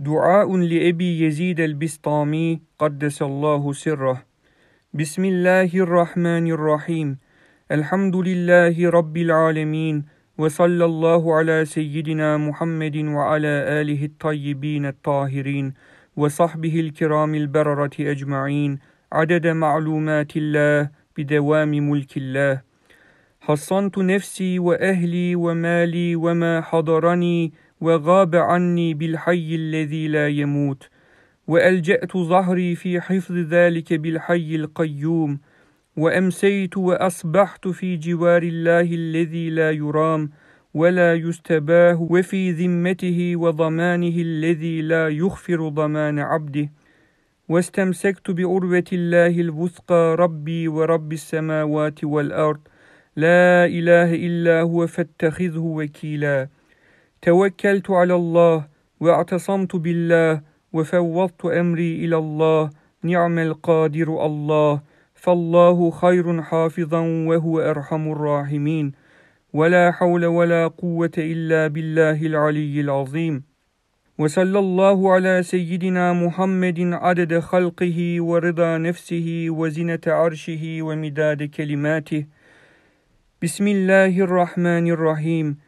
دعاء لأبي يزيد البسطامي قدس الله سره. بسم الله الرحمن الرحيم. الحمد لله رب العالمين وصلى الله على سيدنا محمد وعلى آله الطيبين الطاهرين وصحبه الكرام البررة أجمعين عدد معلومات الله بدوام ملك الله. حصنت نفسي وأهلي ومالي وما حضرني وغاب عني بالحي الذي لا يموت وألجأت ظهري في حفظ ذلك بالحي القيوم وأمسيت وأصبحت في جوار الله الذي لا يرام ولا يستباه وفي ذمته وضمانه الذي لا يغفر ضمان عبده. واستمسكت بعروه الله الوثقى ربي ورب السماوات والأرض. لا إله إلا هو فاتخذه وكيلا. توكلت على الله واعتصمت بالله وفوضت أمري إلى الله نعم القادر الله. فالله خير حافظا وهو أرحم الراحمين. ولا حول ولا قوة إلا بالله العلي العظيم. وصلى الله على سيدنا محمد عدد خلقه ورضا نفسه وزنة عرشه ومداد كلماته. بسم الله الرحمن الرحيم.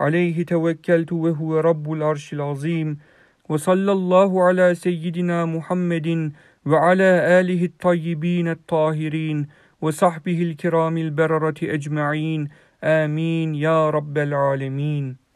عليه توكلت وهو رب العرش العظيم وصلى الله على سيدنا محمد وعلى آله الطيبين الطاهرين وصحبه الكرام البررة أجمعين. آمين يا رب العالمين.